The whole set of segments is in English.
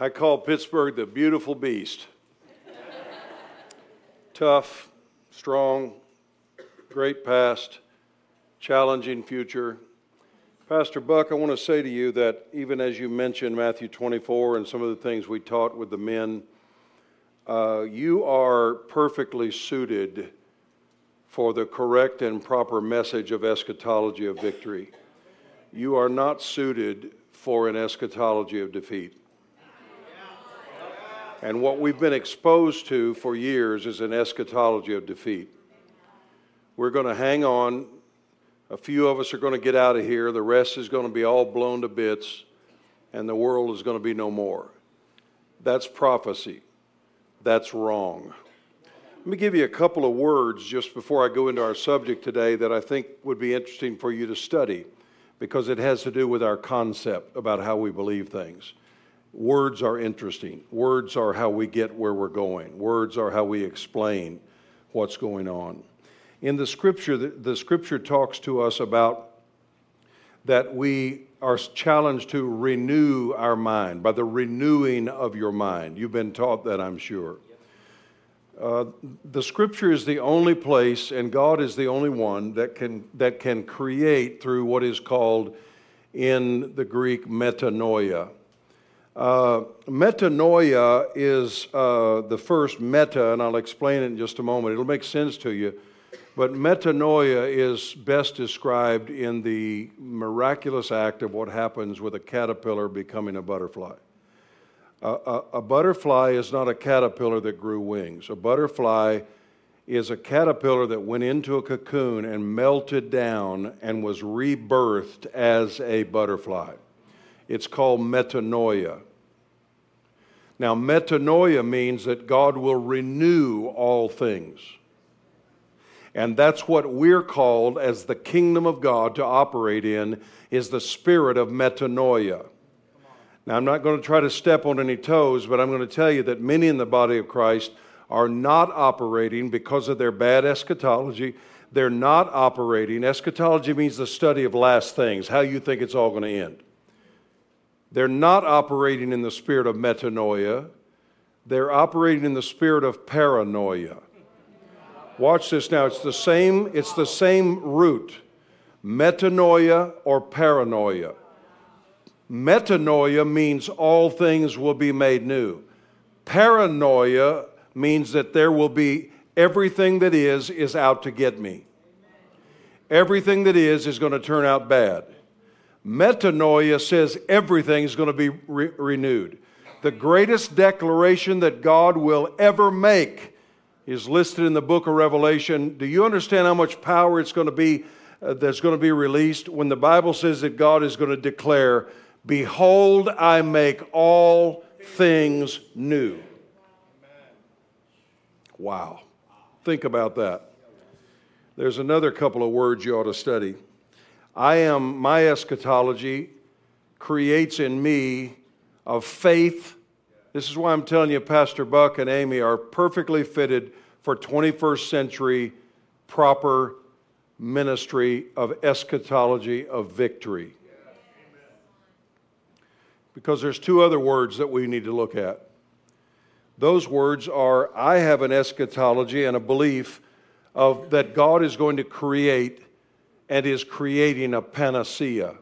I call Pittsburgh the beautiful beast. Tough, strong, great past, challenging future. Pastor Buck, I want to say to you that even as you mentioned Matthew 24 and some of the things we taught with the men, uh, you are perfectly suited for the correct and proper message of eschatology of victory. You are not suited for an eschatology of defeat. And what we've been exposed to for years is an eschatology of defeat. We're going to hang on. A few of us are going to get out of here. The rest is going to be all blown to bits, and the world is going to be no more. That's prophecy. That's wrong. Let me give you a couple of words just before I go into our subject today that I think would be interesting for you to study because it has to do with our concept about how we believe things. Words are interesting. Words are how we get where we're going. Words are how we explain what's going on. In the scripture, the, the scripture talks to us about that we are challenged to renew our mind by the renewing of your mind. You've been taught that, I'm sure. Uh, the scripture is the only place, and God is the only one that can, that can create through what is called in the Greek metanoia. Uh, metanoia is uh, the first meta, and I'll explain it in just a moment. It'll make sense to you. But metanoia is best described in the miraculous act of what happens with a caterpillar becoming a butterfly. A, a, a butterfly is not a caterpillar that grew wings. A butterfly is a caterpillar that went into a cocoon and melted down and was rebirthed as a butterfly. It's called metanoia. Now, metanoia means that God will renew all things. And that's what we're called as the kingdom of God to operate in is the spirit of metanoia. Now, I'm not going to try to step on any toes, but I'm going to tell you that many in the body of Christ are not operating because of their bad eschatology. They're not operating. Eschatology means the study of last things, how you think it's all going to end. They're not operating in the spirit of metanoia, they're operating in the spirit of paranoia. Watch this now. It's the same, it's the same root. Metanoia or paranoia. Metanoia means all things will be made new. Paranoia means that there will be everything that is is out to get me. Everything that is is going to turn out bad. Metanoia says everything is going to be re- renewed. The greatest declaration that God will ever make is listed in the book of Revelation. Do you understand how much power it's going to be uh, that's going to be released when the Bible says that God is going to declare, Behold, I make all things new? Wow. Think about that. There's another couple of words you ought to study. I am, my eschatology creates in me a faith. This is why I'm telling you, Pastor Buck and Amy are perfectly fitted for 21st century proper ministry of eschatology of victory. Because there's two other words that we need to look at. Those words are I have an eschatology and a belief of that God is going to create and is creating a panacea.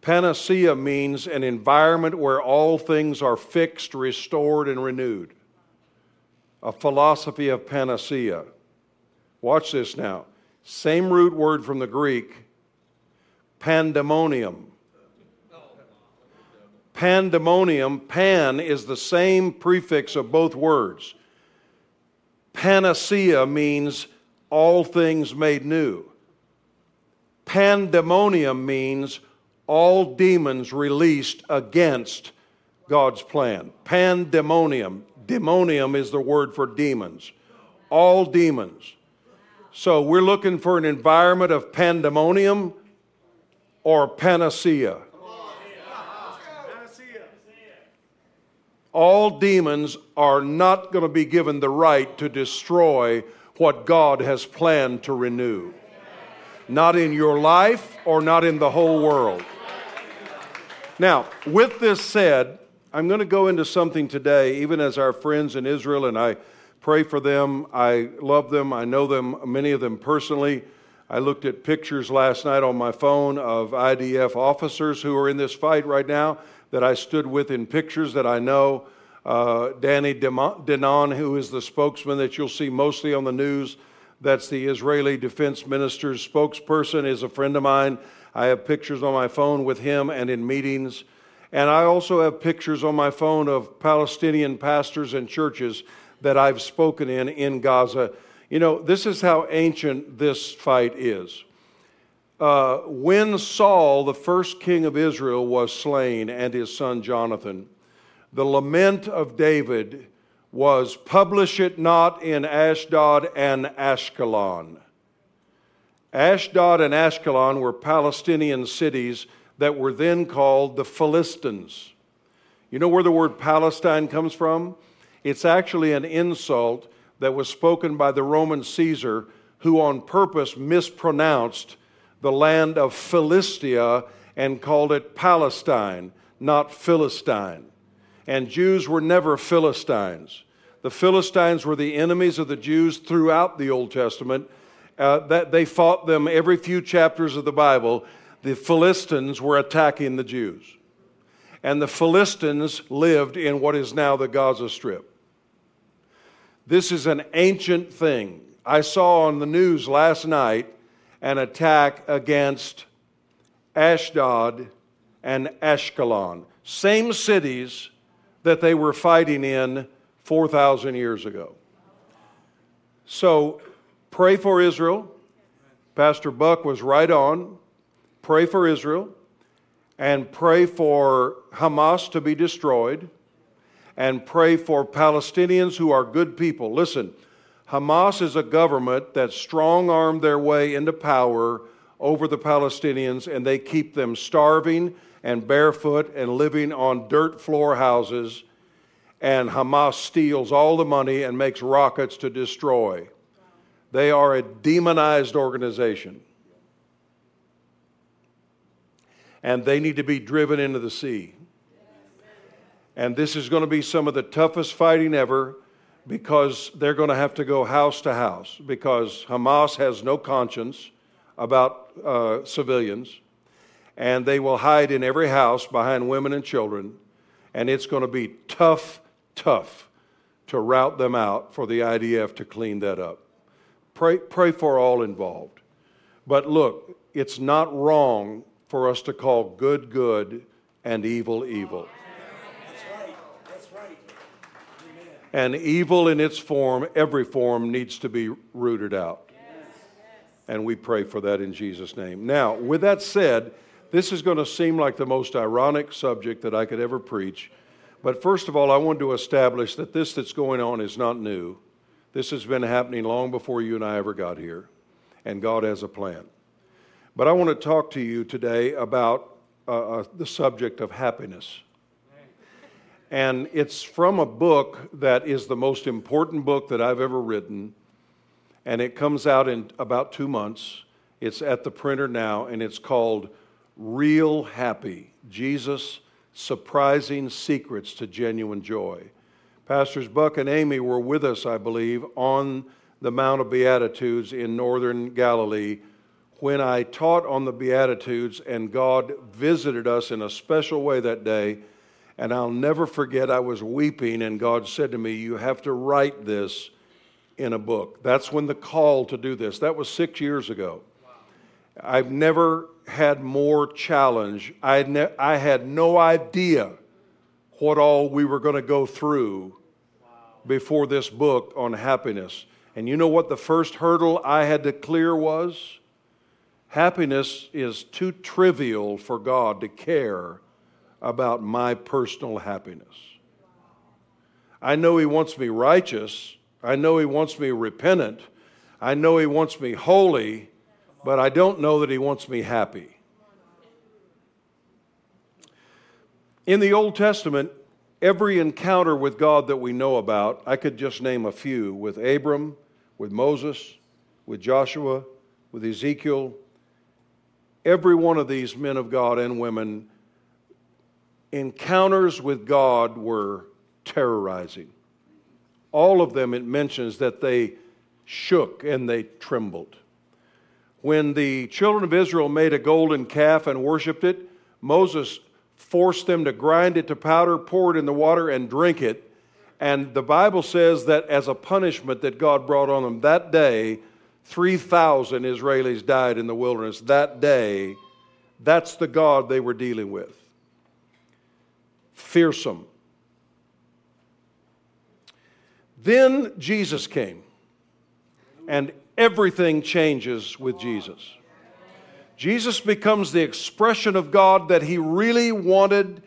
Panacea means an environment where all things are fixed, restored, and renewed. A philosophy of panacea. Watch this now. Same root word from the Greek, pandemonium. Pandemonium, pan is the same prefix of both words. Panacea means all things made new. Pandemonium means all demons released against God's plan. Pandemonium. Demonium is the word for demons. All demons. So we're looking for an environment of pandemonium or panacea. All demons are not going to be given the right to destroy what God has planned to renew not in your life or not in the whole world. Now, with this said, I'm going to go into something today, even as our friends in Israel, and I pray for them. I love them. I know them, many of them personally. I looked at pictures last night on my phone of IDF officers who are in this fight right now that I stood with in pictures that I know. Uh, Danny Danon, who is the spokesman that you'll see mostly on the news, that's the Israeli defense minister's spokesperson, is a friend of mine. I have pictures on my phone with him and in meetings. And I also have pictures on my phone of Palestinian pastors and churches that I've spoken in in Gaza. You know, this is how ancient this fight is. Uh, when Saul, the first king of Israel, was slain and his son Jonathan, the lament of David was publish it not in Ashdod and Ashkelon. Ashdod and Ashkelon were Palestinian cities that were then called the Philistines. You know where the word Palestine comes from? It's actually an insult that was spoken by the Roman Caesar, who on purpose mispronounced the land of Philistia and called it Palestine, not Philistine. And Jews were never Philistines. The Philistines were the enemies of the Jews throughout the Old Testament. Uh, that they fought them every few chapters of the Bible the Philistines were attacking the Jews. And the Philistines lived in what is now the Gaza Strip. This is an ancient thing. I saw on the news last night an attack against Ashdod and Ashkelon, same cities that they were fighting in 4,000 years ago. So pray for Israel. Pastor Buck was right on pray for Israel and pray for Hamas to be destroyed and pray for Palestinians who are good people. Listen, Hamas is a government that strong armed their way into power over the Palestinians and they keep them starving and barefoot and living on dirt floor houses. And Hamas steals all the money and makes rockets to destroy. They are a demonized organization. and they need to be driven into the sea. And this is going to be some of the toughest fighting ever because they're going to have to go house to house because Hamas has no conscience about uh, civilians and they will hide in every house behind women and children. And it's going to be tough, tough to rout them out for the IDF to clean that up. Pray, pray for all involved. But look, it's not wrong for us to call good good and evil evil. That's right. That's right. And evil in its form, every form, needs to be rooted out. Yes. And we pray for that in Jesus' name. Now, with that said, this is going to seem like the most ironic subject that I could ever preach. But first of all, I want to establish that this that's going on is not new. This has been happening long before you and I ever got here. And God has a plan. But I want to talk to you today about uh, uh, the subject of happiness. And it's from a book that is the most important book that I've ever written. And it comes out in about two months. It's at the printer now, and it's called Real Happy Jesus Surprising Secrets to Genuine Joy. Pastors Buck and Amy were with us, I believe, on the Mount of Beatitudes in northern Galilee when I taught on the Beatitudes and God visited us in a special way that day. And I'll never forget, I was weeping, and God said to me, You have to write this in a book. That's when the call to do this, that was six years ago. I've never had more challenge. I had, ne- I had no idea what all we were going to go through before this book on happiness. And you know what the first hurdle I had to clear was? Happiness is too trivial for God to care about my personal happiness. I know He wants me righteous. I know He wants me repentant. I know He wants me holy, but I don't know that He wants me happy. In the Old Testament, every encounter with God that we know about, I could just name a few with Abram, with Moses, with Joshua, with Ezekiel, every one of these men of God and women encounters with God were terrorizing. All of them, it mentions that they shook and they trembled. When the children of Israel made a golden calf and worshiped it, Moses forced them to grind it to powder, pour it in the water, and drink it. And the Bible says that as a punishment that God brought on them that day, 3,000 Israelis died in the wilderness. That day, that's the God they were dealing with. Fearsome. Then Jesus came, and everything changes with Jesus. Jesus becomes the expression of God that he really wanted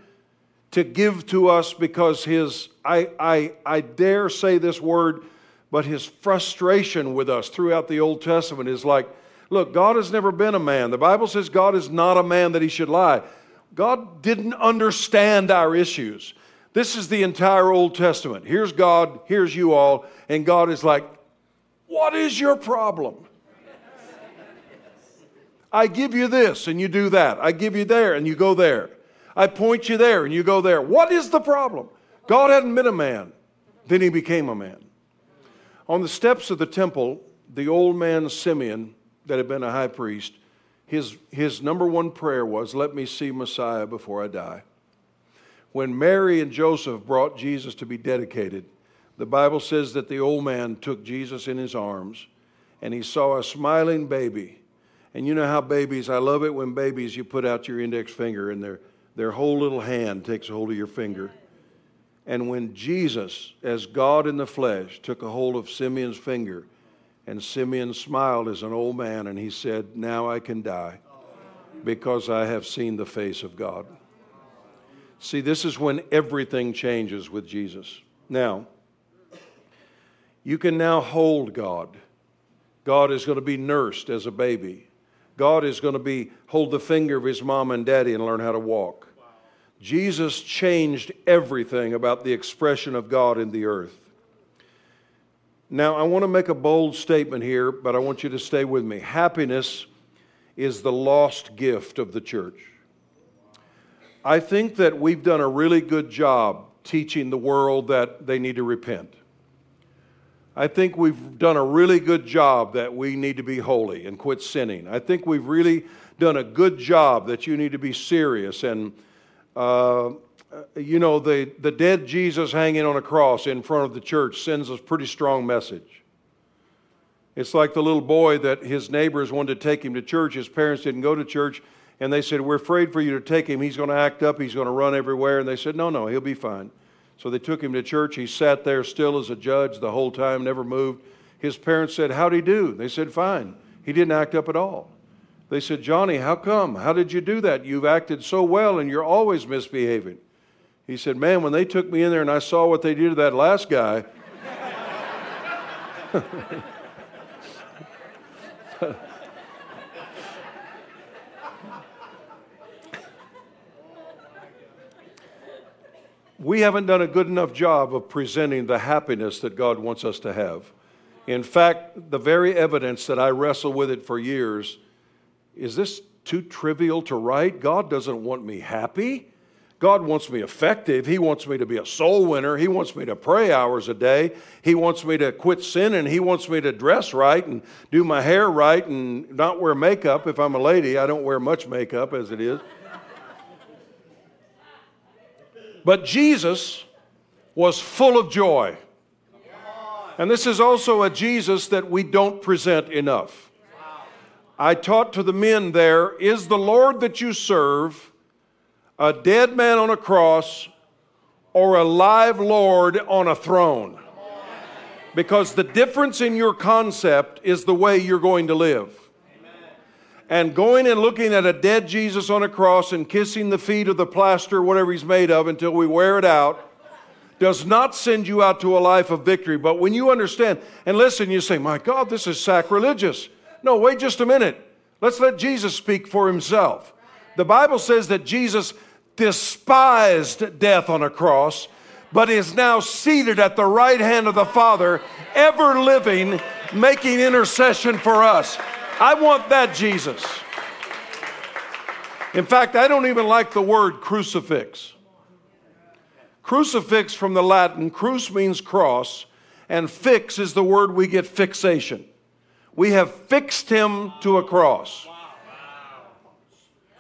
to give to us because his, I, I, I dare say this word, but his frustration with us throughout the Old Testament is like, look, God has never been a man. The Bible says God is not a man that he should lie. God didn't understand our issues. This is the entire Old Testament. Here's God, here's you all, and God is like, What is your problem? I give you this and you do that. I give you there and you go there. I point you there and you go there. What is the problem? God hadn't been a man, then he became a man. On the steps of the temple, the old man Simeon, that had been a high priest, his, his number one prayer was, Let me see Messiah before I die. When Mary and Joseph brought Jesus to be dedicated, the Bible says that the old man took Jesus in his arms and he saw a smiling baby. And you know how babies, I love it when babies, you put out your index finger and their, their whole little hand takes a hold of your finger. And when Jesus, as God in the flesh, took a hold of Simeon's finger, and Simeon smiled as an old man, and he said, Now I can die because I have seen the face of God. See, this is when everything changes with Jesus. Now, you can now hold God. God is going to be nursed as a baby. God is going to be hold the finger of his mom and daddy and learn how to walk. Jesus changed everything about the expression of God in the earth. Now, I want to make a bold statement here, but I want you to stay with me. Happiness is the lost gift of the church. I think that we've done a really good job teaching the world that they need to repent. I think we've done a really good job that we need to be holy and quit sinning. I think we've really done a good job that you need to be serious and uh, you know, the, the dead Jesus hanging on a cross in front of the church sends a pretty strong message. It's like the little boy that his neighbors wanted to take him to church. His parents didn't go to church, and they said, We're afraid for you to take him. He's going to act up, he's going to run everywhere. And they said, No, no, he'll be fine. So they took him to church. He sat there still as a judge the whole time, never moved. His parents said, How'd he do? They said, Fine. He didn't act up at all. They said, Johnny, how come? How did you do that? You've acted so well and you're always misbehaving. He said, Man, when they took me in there and I saw what they did to that last guy, we haven't done a good enough job of presenting the happiness that God wants us to have. In fact, the very evidence that I wrestle with it for years is this too trivial to write? God doesn't want me happy. God wants me effective. He wants me to be a soul winner. He wants me to pray hours a day. He wants me to quit sinning. He wants me to dress right and do my hair right and not wear makeup. If I'm a lady, I don't wear much makeup as it is. But Jesus was full of joy. And this is also a Jesus that we don't present enough. I taught to the men there is the Lord that you serve a dead man on a cross or a live Lord on a throne? Because the difference in your concept is the way you're going to live. And going and looking at a dead Jesus on a cross and kissing the feet of the plaster, whatever he's made of, until we wear it out, does not send you out to a life of victory. But when you understand, and listen, you say, My God, this is sacrilegious. No, wait just a minute. Let's let Jesus speak for himself. The Bible says that Jesus despised death on a cross, but is now seated at the right hand of the Father, ever living, making intercession for us. I want that Jesus. In fact, I don't even like the word crucifix. Crucifix from the Latin, crus means cross, and fix is the word we get fixation. We have fixed him to a cross.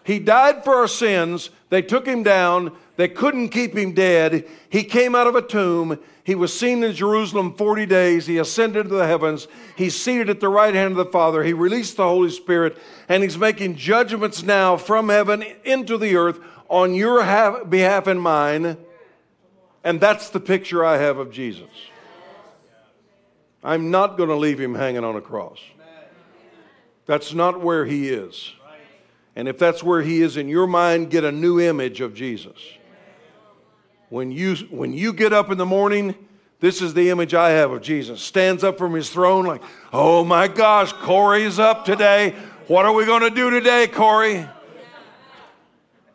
He died for our sins. They took him down. They couldn't keep him dead. He came out of a tomb. He was seen in Jerusalem 40 days. He ascended to the heavens. He's seated at the right hand of the Father. He released the Holy Spirit, and he's making judgments now from heaven into the earth on your behalf and mine. And that's the picture I have of Jesus. I'm not going to leave him hanging on a cross. That's not where he is. And if that's where he is in your mind, get a new image of Jesus. When you, when you get up in the morning, this is the image I have of Jesus. Stands up from his throne like, oh my gosh, Corey's up today. What are we going to do today, Corey?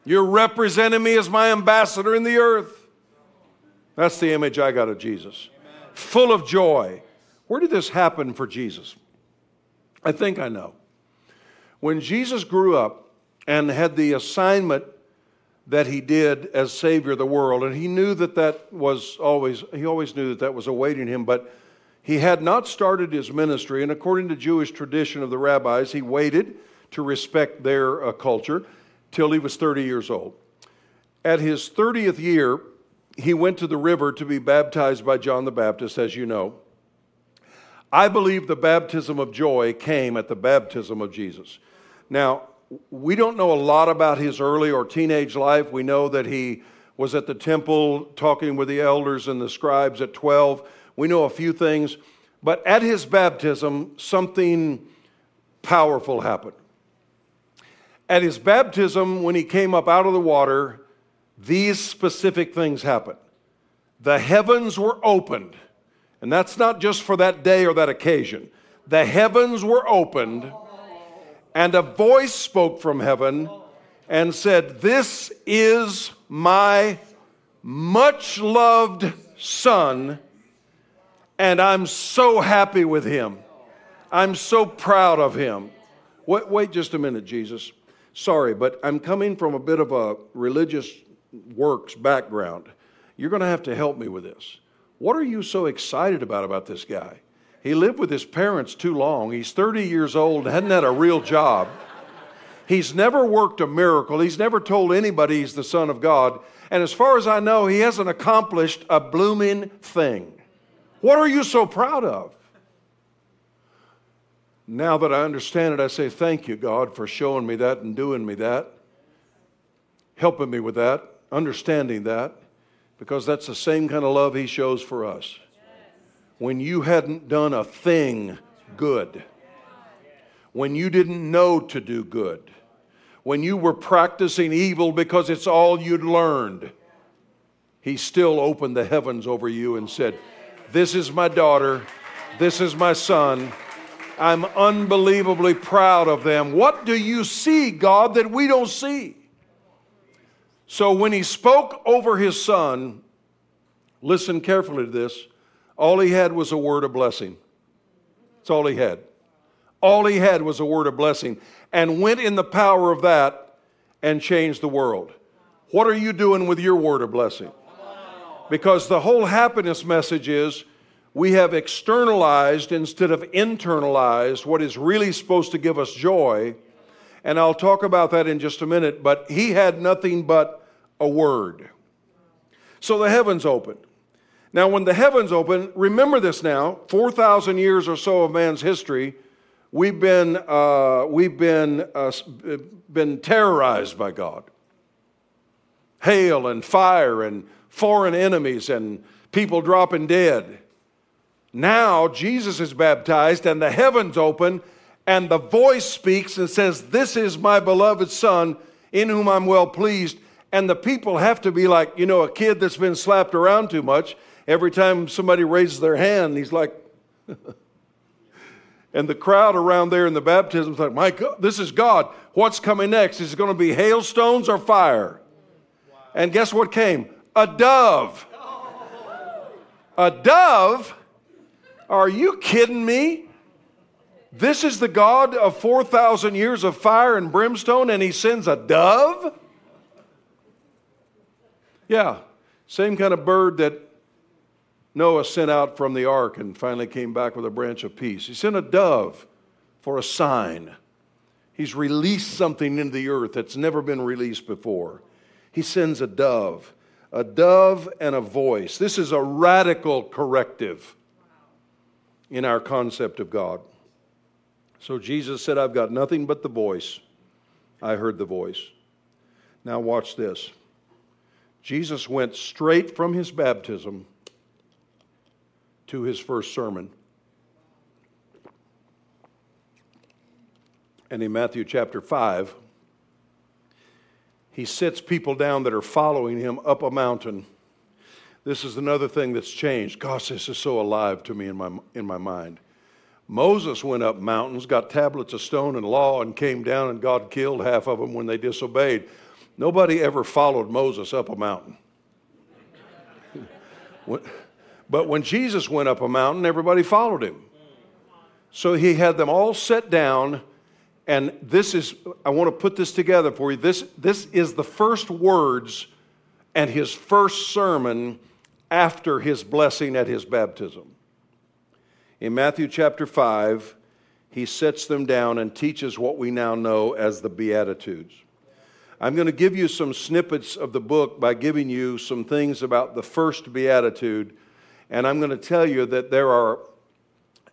You're representing me as my ambassador in the earth. That's the image I got of Jesus. Full of joy. Where did this happen for Jesus? I think I know. When Jesus grew up and had the assignment that he did as Savior of the world, and he knew that that was always, he always knew that that was awaiting him, but he had not started his ministry, and according to Jewish tradition of the rabbis, he waited to respect their uh, culture till he was 30 years old. At his 30th year, he went to the river to be baptized by John the Baptist, as you know. I believe the baptism of joy came at the baptism of Jesus. Now, we don't know a lot about his early or teenage life. We know that he was at the temple talking with the elders and the scribes at 12. We know a few things. But at his baptism, something powerful happened. At his baptism, when he came up out of the water, these specific things happened. The heavens were opened and that's not just for that day or that occasion. The heavens were opened, and a voice spoke from heaven and said, This is my much loved Son, and I'm so happy with him. I'm so proud of him. Wait, wait just a minute, Jesus. Sorry, but I'm coming from a bit of a religious works background. You're going to have to help me with this. What are you so excited about about this guy? He lived with his parents too long. He's 30 years old hadn't had a real job. He's never worked a miracle. He's never told anybody he's the Son of God. And as far as I know, he hasn't accomplished a blooming thing. What are you so proud of? Now that I understand it, I say, Thank you, God, for showing me that and doing me that, helping me with that, understanding that because that's the same kind of love He shows for us. When you hadn't done a thing good, when you didn't know to do good, when you were practicing evil because it's all you'd learned, He still opened the heavens over you and said, This is my daughter, this is my son. I'm unbelievably proud of them. What do you see, God, that we don't see? So when he spoke over his son, listen carefully to this, all he had was a word of blessing. That's all he had. All he had was a word of blessing and went in the power of that and changed the world. What are you doing with your word of blessing? Because the whole happiness message is we have externalized instead of internalized what is really supposed to give us joy and I'll talk about that in just a minute, but he had nothing but a word. So the heavens opened. Now, when the heavens open, remember this now 4,000 years or so of man's history, we've been, uh, we've been, uh, been terrorized by God. Hail and fire and foreign enemies and people dropping dead. Now, Jesus is baptized and the heavens open and the voice speaks and says, This is my beloved Son in whom I'm well pleased. And the people have to be like, you know, a kid that's been slapped around too much. Every time somebody raises their hand, he's like, and the crowd around there in the baptism is like, my God, this is God. What's coming next? Is it going to be hailstones or fire? And guess what came? A dove. A dove? Are you kidding me? This is the God of 4,000 years of fire and brimstone, and he sends a dove? Yeah. Same kind of bird that Noah sent out from the ark and finally came back with a branch of peace. He sent a dove for a sign. He's released something into the earth that's never been released before. He sends a dove, a dove and a voice. This is a radical corrective in our concept of God. So Jesus said, I've got nothing but the voice. I heard the voice. Now, watch this. Jesus went straight from his baptism to his first sermon. And in Matthew chapter 5, he sits people down that are following him up a mountain. This is another thing that's changed. Gosh, this is so alive to me in my, in my mind. Moses went up mountains, got tablets of stone and law, and came down, and God killed half of them when they disobeyed. Nobody ever followed Moses up a mountain. but when Jesus went up a mountain, everybody followed him. So he had them all set down, and this is, I want to put this together for you. This, this is the first words and his first sermon after his blessing at his baptism. In Matthew chapter 5, he sets them down and teaches what we now know as the Beatitudes. I'm going to give you some snippets of the book by giving you some things about the first Beatitude, and I'm going to tell you that there are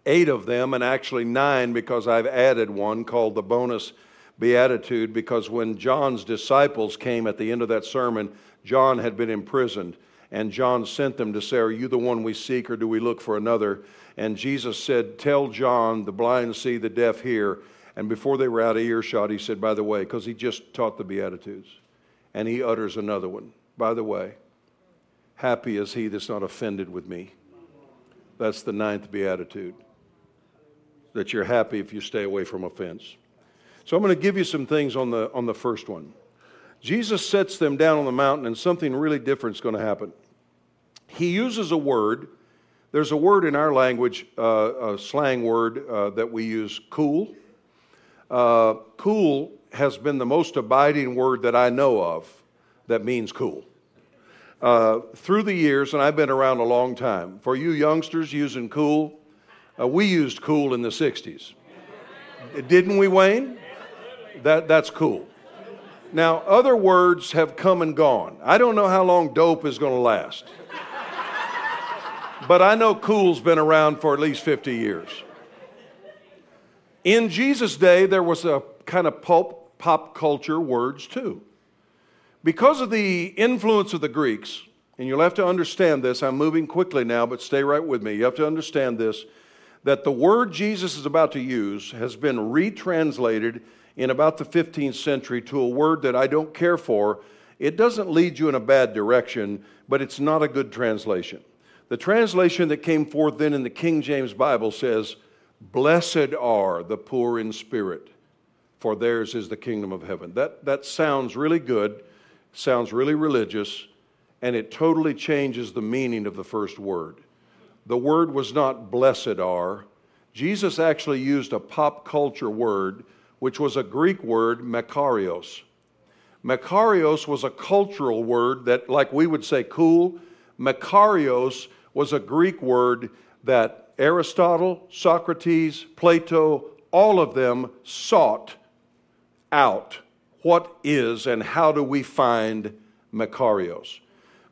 eight of them, and actually nine because I've added one called the bonus Beatitude, because when John's disciples came at the end of that sermon, John had been imprisoned, and John sent them to say, Are you the one we seek, or do we look for another? And Jesus said, Tell John, the blind see, the deaf hear. And before they were out of earshot, he said, By the way, because he just taught the Beatitudes. And he utters another one. By the way, happy is he that's not offended with me. That's the ninth Beatitude. That you're happy if you stay away from offense. So I'm going to give you some things on the, on the first one. Jesus sets them down on the mountain, and something really different is going to happen. He uses a word there's a word in our language, uh, a slang word uh, that we use, cool. Uh, cool has been the most abiding word that I know of that means cool. Uh, through the years, and I've been around a long time, for you youngsters using cool, uh, we used cool in the 60s. Didn't we, Wayne? That, that's cool. Now, other words have come and gone. I don't know how long dope is going to last but I know cool's been around for at least 50 years. In Jesus' day, there was a kind of pulp, pop culture words too. Because of the influence of the Greeks, and you'll have to understand this, I'm moving quickly now, but stay right with me. You have to understand this that the word Jesus is about to use has been retranslated in about the 15th century to a word that I don't care for. It doesn't lead you in a bad direction, but it's not a good translation. The translation that came forth then in the King James Bible says, Blessed are the poor in spirit, for theirs is the kingdom of heaven. That, that sounds really good, sounds really religious, and it totally changes the meaning of the first word. The word was not blessed are. Jesus actually used a pop culture word, which was a Greek word, makarios. Makarios was a cultural word that, like we would say cool, makarios was a Greek word that Aristotle, Socrates, Plato, all of them sought out what is and how do we find Makarios.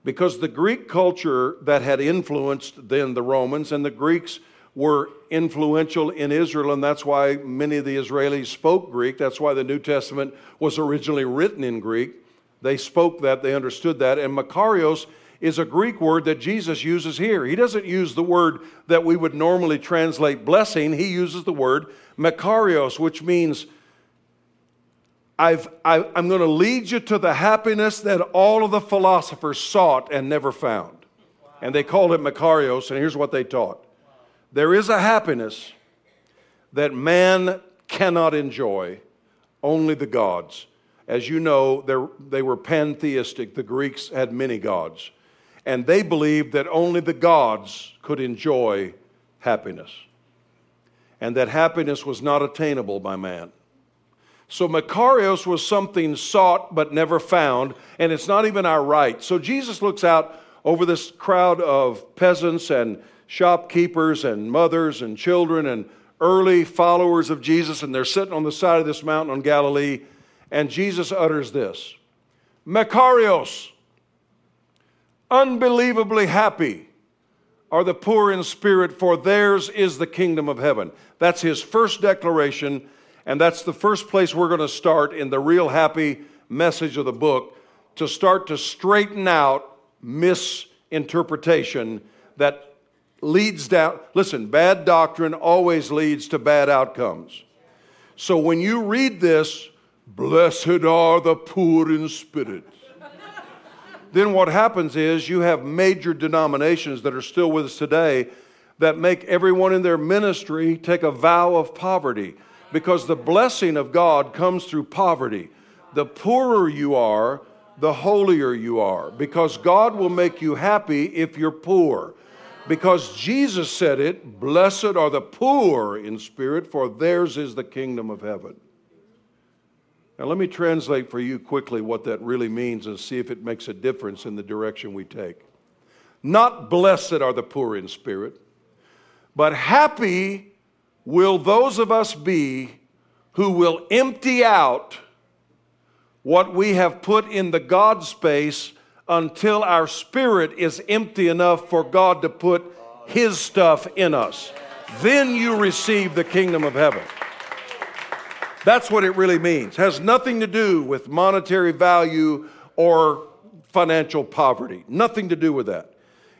Because the Greek culture that had influenced then the Romans, and the Greeks were influential in Israel, and that's why many of the Israelis spoke Greek. That's why the New Testament was originally written in Greek. They spoke that, they understood that, and Makarios is a Greek word that Jesus uses here. He doesn't use the word that we would normally translate blessing, he uses the word makarios, which means I've, I, i am going to lead you to the happiness that all of the philosophers sought and never found. And they called it makarios, and here's what they taught there is a happiness that man cannot enjoy, only the gods. As you know, they were pantheistic. The Greeks had many gods and they believed that only the gods could enjoy happiness, and that happiness was not attainable by man. So Makarios was something sought but never found, and it's not even our right. So Jesus looks out over this crowd of peasants and shopkeepers and mothers and children and early followers of Jesus, and they're sitting on the side of this mountain on Galilee, and Jesus utters this Makarios, unbelievably happy are the poor in spirit, for theirs is the kingdom of heaven. That's his first declaration, and that's the first place we're going to start in the real happy message of the book to start to straighten out misinterpretation that leads down. Listen, bad doctrine always leads to bad outcomes. So when you read this, blessed are the poor in spirit. then what happens is you have major denominations that are still with us today that make everyone in their ministry take a vow of poverty because the blessing of God comes through poverty. The poorer you are, the holier you are because God will make you happy if you're poor. Because Jesus said it, blessed are the poor in spirit, for theirs is the kingdom of heaven. Now, let me translate for you quickly what that really means and see if it makes a difference in the direction we take. Not blessed are the poor in spirit, but happy will those of us be who will empty out what we have put in the God space until our spirit is empty enough for God to put His stuff in us. Then you receive the kingdom of heaven. That's what it really means. Has nothing to do with monetary value or financial poverty. Nothing to do with that.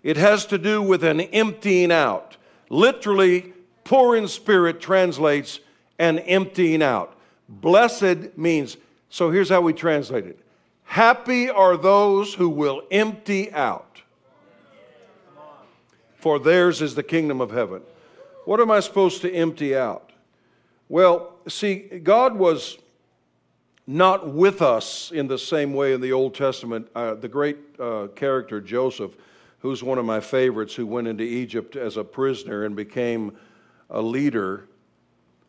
It has to do with an emptying out. Literally, poor in spirit translates an emptying out. Blessed means so here's how we translate it Happy are those who will empty out, for theirs is the kingdom of heaven. What am I supposed to empty out? Well, see, God was not with us in the same way in the Old Testament. Uh, the great uh, character Joseph, who's one of my favorites, who went into Egypt as a prisoner and became a leader.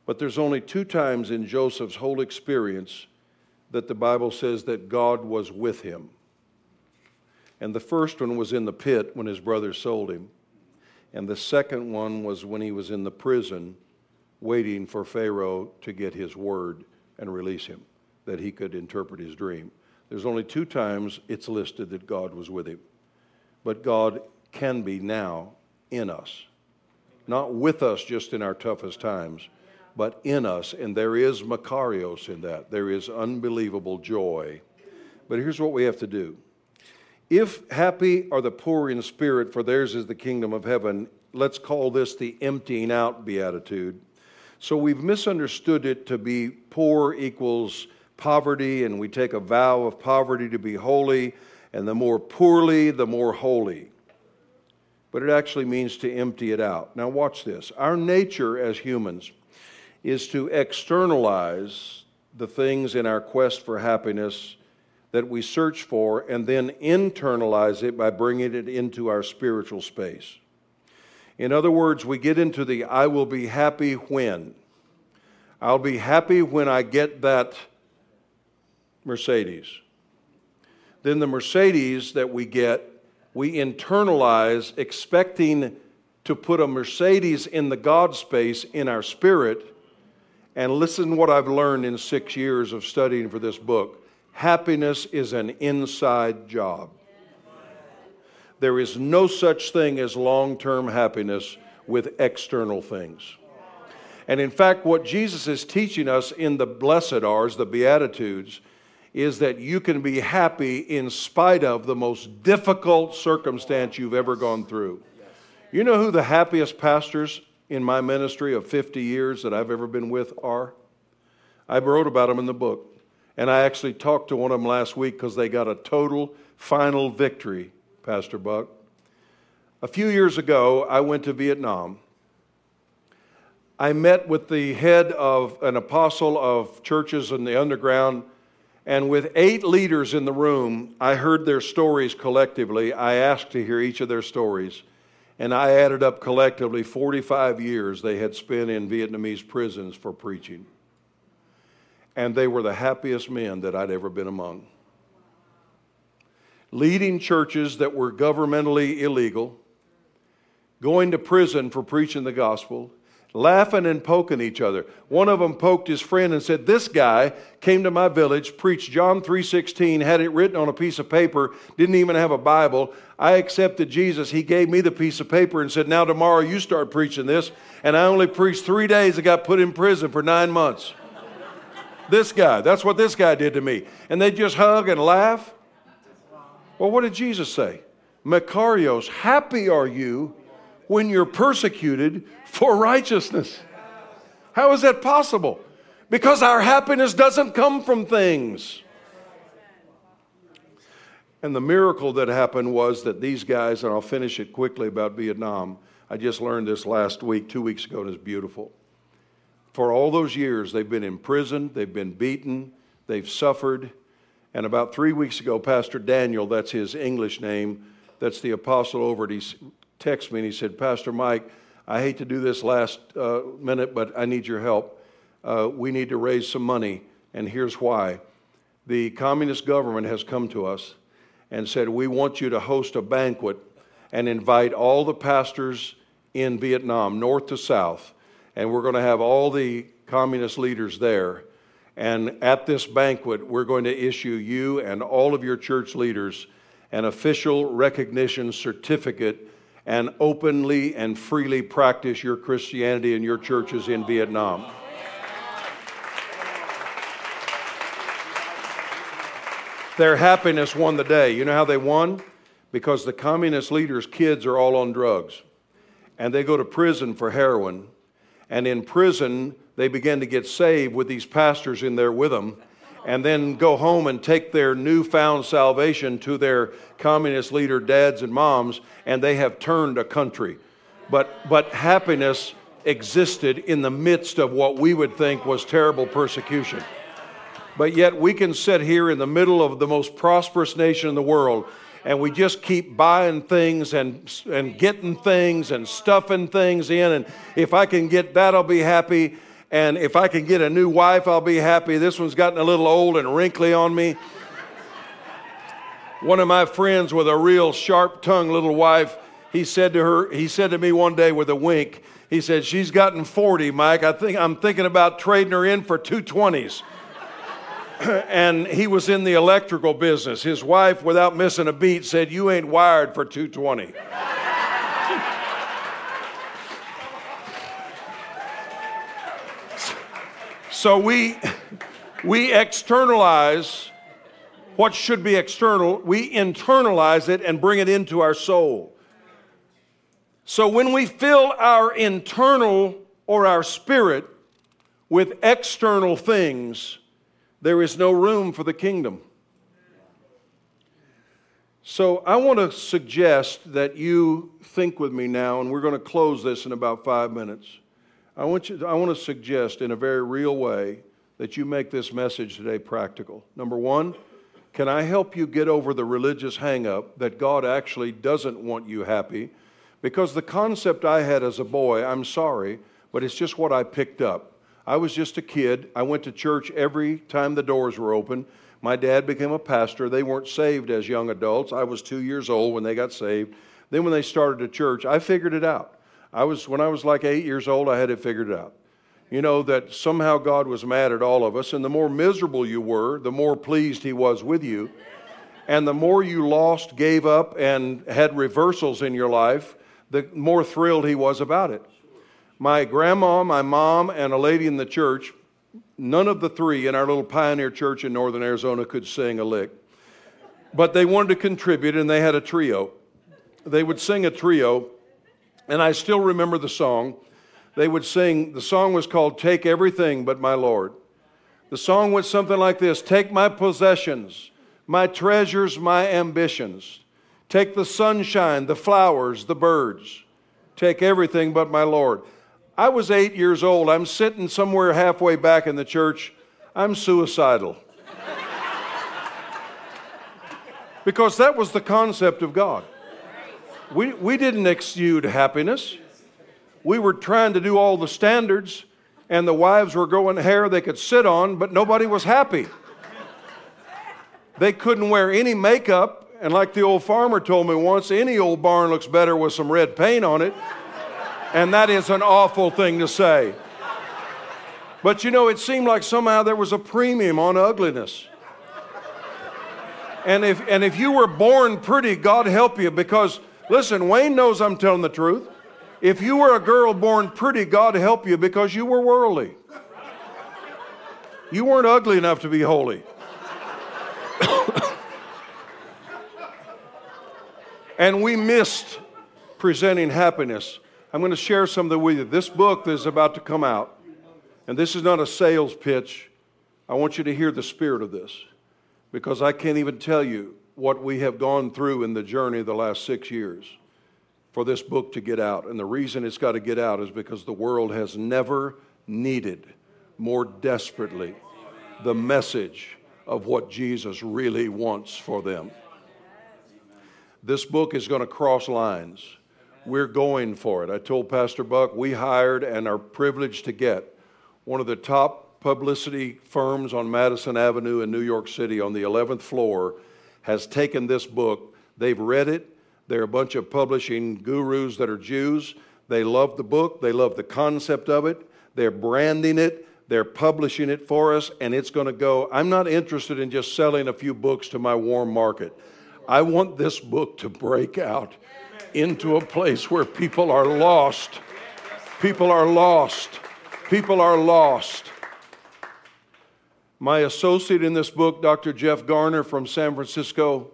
But there's only two times in Joseph's whole experience that the Bible says that God was with him. And the first one was in the pit when his brothers sold him. And the second one was when he was in the prison waiting for Pharaoh to get his word and release him, that he could interpret his dream. There's only two times it's listed that God was with him. But God can be now in us. Not with us just in our toughest times, but in us. And there is Makarios in that. There is unbelievable joy. But here's what we have to do. If happy are the poor in spirit, for theirs is the kingdom of heaven, let's call this the emptying out beatitude. So we've misunderstood it to be poor equals poverty, and we take a vow of poverty to be holy, and the more poorly, the more holy. But it actually means to empty it out. Now, watch this. Our nature as humans is to externalize the things in our quest for happiness that we search for and then internalize it by bringing it into our spiritual space. In other words, we get into the I will be happy when. I'll be happy when I get that Mercedes. Then the Mercedes that we get, we internalize expecting to put a Mercedes in the God space in our spirit and listen what I've learned in six years of studying for this book. Happiness is an inside job. There is no such thing as long term happiness with external things. And in fact, what Jesus is teaching us in the blessed R's, the Beatitudes, is that you can be happy in spite of the most difficult circumstance you've ever gone through. You know who the happiest pastors in my ministry of 50 years that I've ever been with are. I wrote about them in the book. And I actually talked to one of them last week because they got a total final victory, Pastor Buck. A few years ago, I went to Vietnam. I met with the head of an apostle of churches in the underground, and with eight leaders in the room, I heard their stories collectively. I asked to hear each of their stories. And I added up collectively 45 years they had spent in Vietnamese prisons for preaching. And they were the happiest men that I'd ever been among. leading churches that were governmentally illegal, going to prison for preaching the gospel, laughing and poking each other. One of them poked his friend and said, "This guy came to my village, preached John 3:16, had it written on a piece of paper, didn't even have a Bible. I accepted Jesus. He gave me the piece of paper and said, "Now tomorrow you start preaching this." And I only preached 3 days and got put in prison for 9 months. this guy, that's what this guy did to me. And they just hug and laugh. Well, what did Jesus say? Makarios, happy are you when you're persecuted for righteousness. How is that possible? Because our happiness doesn't come from things. And the miracle that happened was that these guys, and I'll finish it quickly about Vietnam. I just learned this last week, two weeks ago, and it's beautiful. For all those years, they've been in prison, they've been beaten, they've suffered. And about three weeks ago, Pastor Daniel, that's his English name, that's the apostle over, he texted me and he said, Pastor Mike, I hate to do this last uh, minute, but I need your help. Uh, we need to raise some money, and here's why. The communist government has come to us and said, We want you to host a banquet and invite all the pastors in Vietnam, north to south. And we're going to have all the communist leaders there. And at this banquet, we're going to issue you and all of your church leaders an official recognition certificate and openly and freely practice your Christianity in your churches in Vietnam. Their happiness won the day. You know how they won? Because the communist leaders' kids are all on drugs. And they go to prison for heroin. And in prison, they begin to get saved with these pastors in there with them and then go home and take their newfound salvation to their communist leader dads and moms, and they have turned a country. But, but happiness existed in the midst of what we would think was terrible persecution. But yet we can sit here in the middle of the most prosperous nation in the world and we just keep buying things and, and getting things and stuffing things in. And if I can get that, I'll be happy. And if I can get a new wife, I'll be happy. This one's gotten a little old and wrinkly on me. One of my friends with a real sharp tongued little wife, he said to her, he said to me one day with a wink, he said, She's gotten 40, Mike. I think I'm thinking about trading her in for two 20s. and he was in the electrical business. His wife, without missing a beat, said, You ain't wired for 220. So we, we externalize what should be external, we internalize it and bring it into our soul. So when we fill our internal or our spirit with external things, there is no room for the kingdom. So I want to suggest that you think with me now, and we're going to close this in about five minutes. I want, you, I want to suggest in a very real way that you make this message today practical. Number one, can I help you get over the religious hangup that God actually doesn't want you happy? Because the concept I had as a boy, I'm sorry, but it's just what I picked up. I was just a kid. I went to church every time the doors were open. My dad became a pastor. They weren't saved as young adults. I was two years old when they got saved. Then, when they started a church, I figured it out. I was, when I was like eight years old, I had it figured out. You know, that somehow God was mad at all of us, and the more miserable you were, the more pleased He was with you. And the more you lost, gave up, and had reversals in your life, the more thrilled He was about it. My grandma, my mom, and a lady in the church, none of the three in our little pioneer church in northern Arizona could sing a lick. But they wanted to contribute, and they had a trio. They would sing a trio and I still remember the song. They would sing, the song was called Take Everything But My Lord. The song went something like this Take my possessions, my treasures, my ambitions. Take the sunshine, the flowers, the birds. Take everything but my Lord. I was eight years old. I'm sitting somewhere halfway back in the church. I'm suicidal. because that was the concept of God. We, we didn't exude happiness. We were trying to do all the standards, and the wives were growing hair they could sit on, but nobody was happy. They couldn't wear any makeup And like the old farmer told me once, any old barn looks better with some red paint on it. And that is an awful thing to say. But you know, it seemed like somehow there was a premium on ugliness. And if, and if you were born pretty, God help you because, listen, Wayne knows I'm telling the truth. If you were a girl born pretty, God help you because you were worldly. You weren't ugly enough to be holy. and we missed presenting happiness. I'm going to share something with you. This book is about to come out, and this is not a sales pitch. I want you to hear the spirit of this because I can't even tell you what we have gone through in the journey the last six years for this book to get out. And the reason it's got to get out is because the world has never needed more desperately the message of what Jesus really wants for them. This book is going to cross lines. We're going for it. I told Pastor Buck we hired and are privileged to get one of the top publicity firms on Madison Avenue in New York City on the 11th floor has taken this book. They've read it. They're a bunch of publishing gurus that are Jews. They love the book, they love the concept of it. They're branding it, they're publishing it for us, and it's going to go. I'm not interested in just selling a few books to my warm market. I want this book to break out into a place where people are lost. People are lost. People are lost. My associate in this book, Dr. Jeff Garner from San Francisco,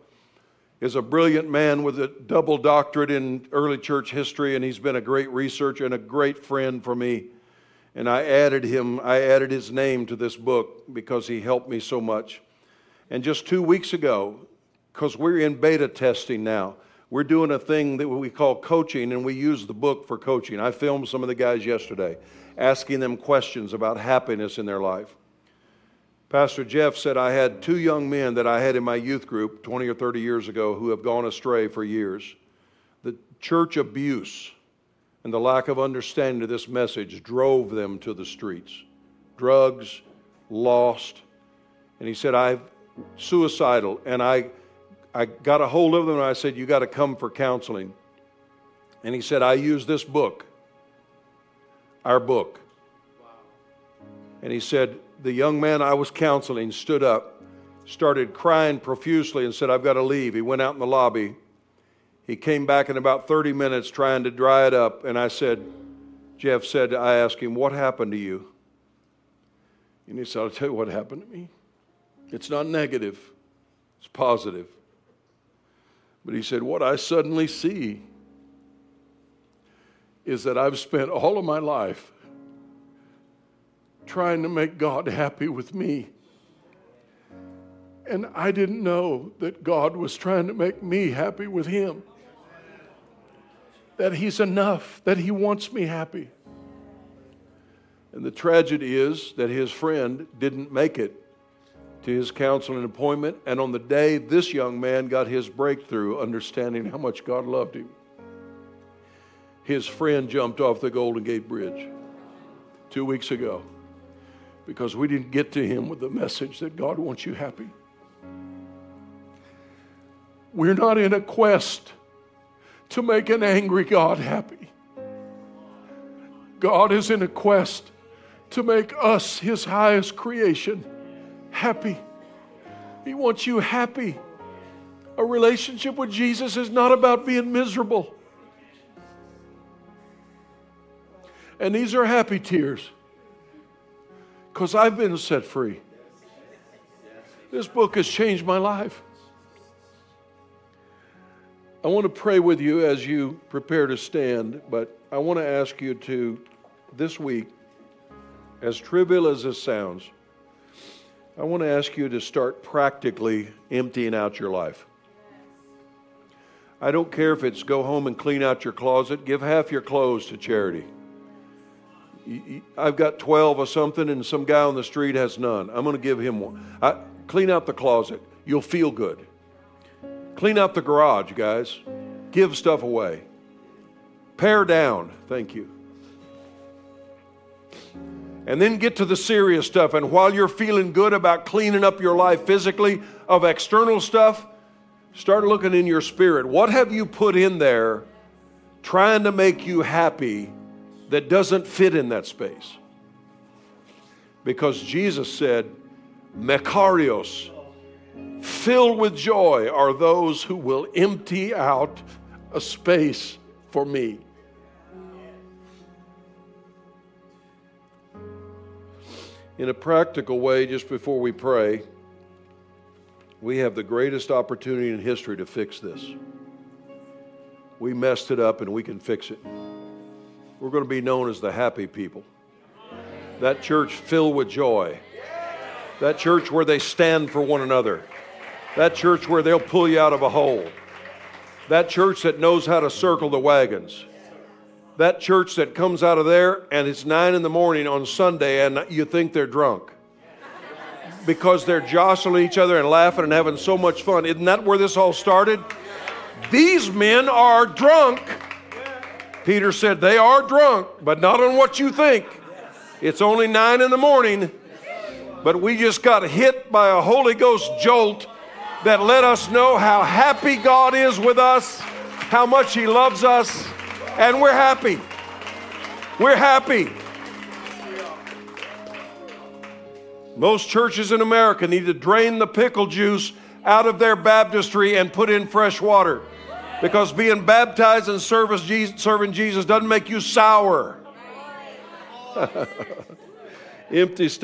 is a brilliant man with a double doctorate in early church history, and he's been a great researcher and a great friend for me. And I added him, I added his name to this book because he helped me so much. And just two weeks ago, because we're in beta testing now, we're doing a thing that we call coaching, and we use the book for coaching. I filmed some of the guys yesterday, asking them questions about happiness in their life. Pastor Jeff said, I had two young men that I had in my youth group 20 or 30 years ago who have gone astray for years. The church abuse and the lack of understanding of this message drove them to the streets. Drugs, lost. And he said, I'm suicidal. And I, I got a hold of them and I said, You got to come for counseling. And he said, I use this book, our book. And he said, the young man I was counseling stood up, started crying profusely, and said, I've got to leave. He went out in the lobby. He came back in about 30 minutes trying to dry it up. And I said, Jeff said, I asked him, What happened to you? And he said, I'll tell you what happened to me. It's not negative, it's positive. But he said, What I suddenly see is that I've spent all of my life trying to make God happy with me. And I didn't know that God was trying to make me happy with Him. That He's enough, that He wants me happy. And the tragedy is that his friend didn't make it to his counseling appointment. And on the day this young man got his breakthrough, understanding how much God loved him, his friend jumped off the Golden Gate Bridge two weeks ago because we didn't get to him with the message that God wants you happy. We're not in a quest to make an angry God happy. God is in a quest to make us, His highest creation, happy. He wants you happy. A relationship with Jesus is not about being miserable. And these are happy tears because I've been set free. This book has changed my life. I want to pray with you as you prepare to stand, but I want to ask you to, this week, as trivial as this sounds, I want to ask you to start practically emptying out your life. I don't care if it's go home and clean out your closet, give half your clothes to charity. I've got 12 or something, and some guy on the street has none. I'm going to give him one. I, clean out the closet. You'll feel good. Clean out the garage, guys. Give stuff away. Pare down. Thank you. And then get to the serious stuff. And while you're feeling good about cleaning up your life physically of external stuff, Start looking in your spirit. What have you put in there trying to make you happy that doesn't fit in that space? Because Jesus said, Makarios, filled with joy are those who will empty out a space for me. In a practical way, just before we pray, we have the greatest opportunity in history to fix this. We messed it up and we can fix it. We're going to be known as the happy people. That church filled with joy. That church where they stand for one another. That church where they'll pull you out of a hole. That church that knows how to circle the wagons. That church that comes out of there and it's nine in the morning on Sunday and you think they're drunk because they're jostling each other and laughing and having so much fun. Isn't that where this all started? These men are drunk. Peter said, They are drunk, but not on what you think. It's only nine in the morning, but we just got hit by a Holy Ghost jolt that let us know how happy God is with us, how much He loves us, and we're happy. We're happy. Most churches in America need to drain the pickle juice out of their baptistry and put in fresh water. Because being baptized and serving Jesus doesn't make you sour. Empty stuff.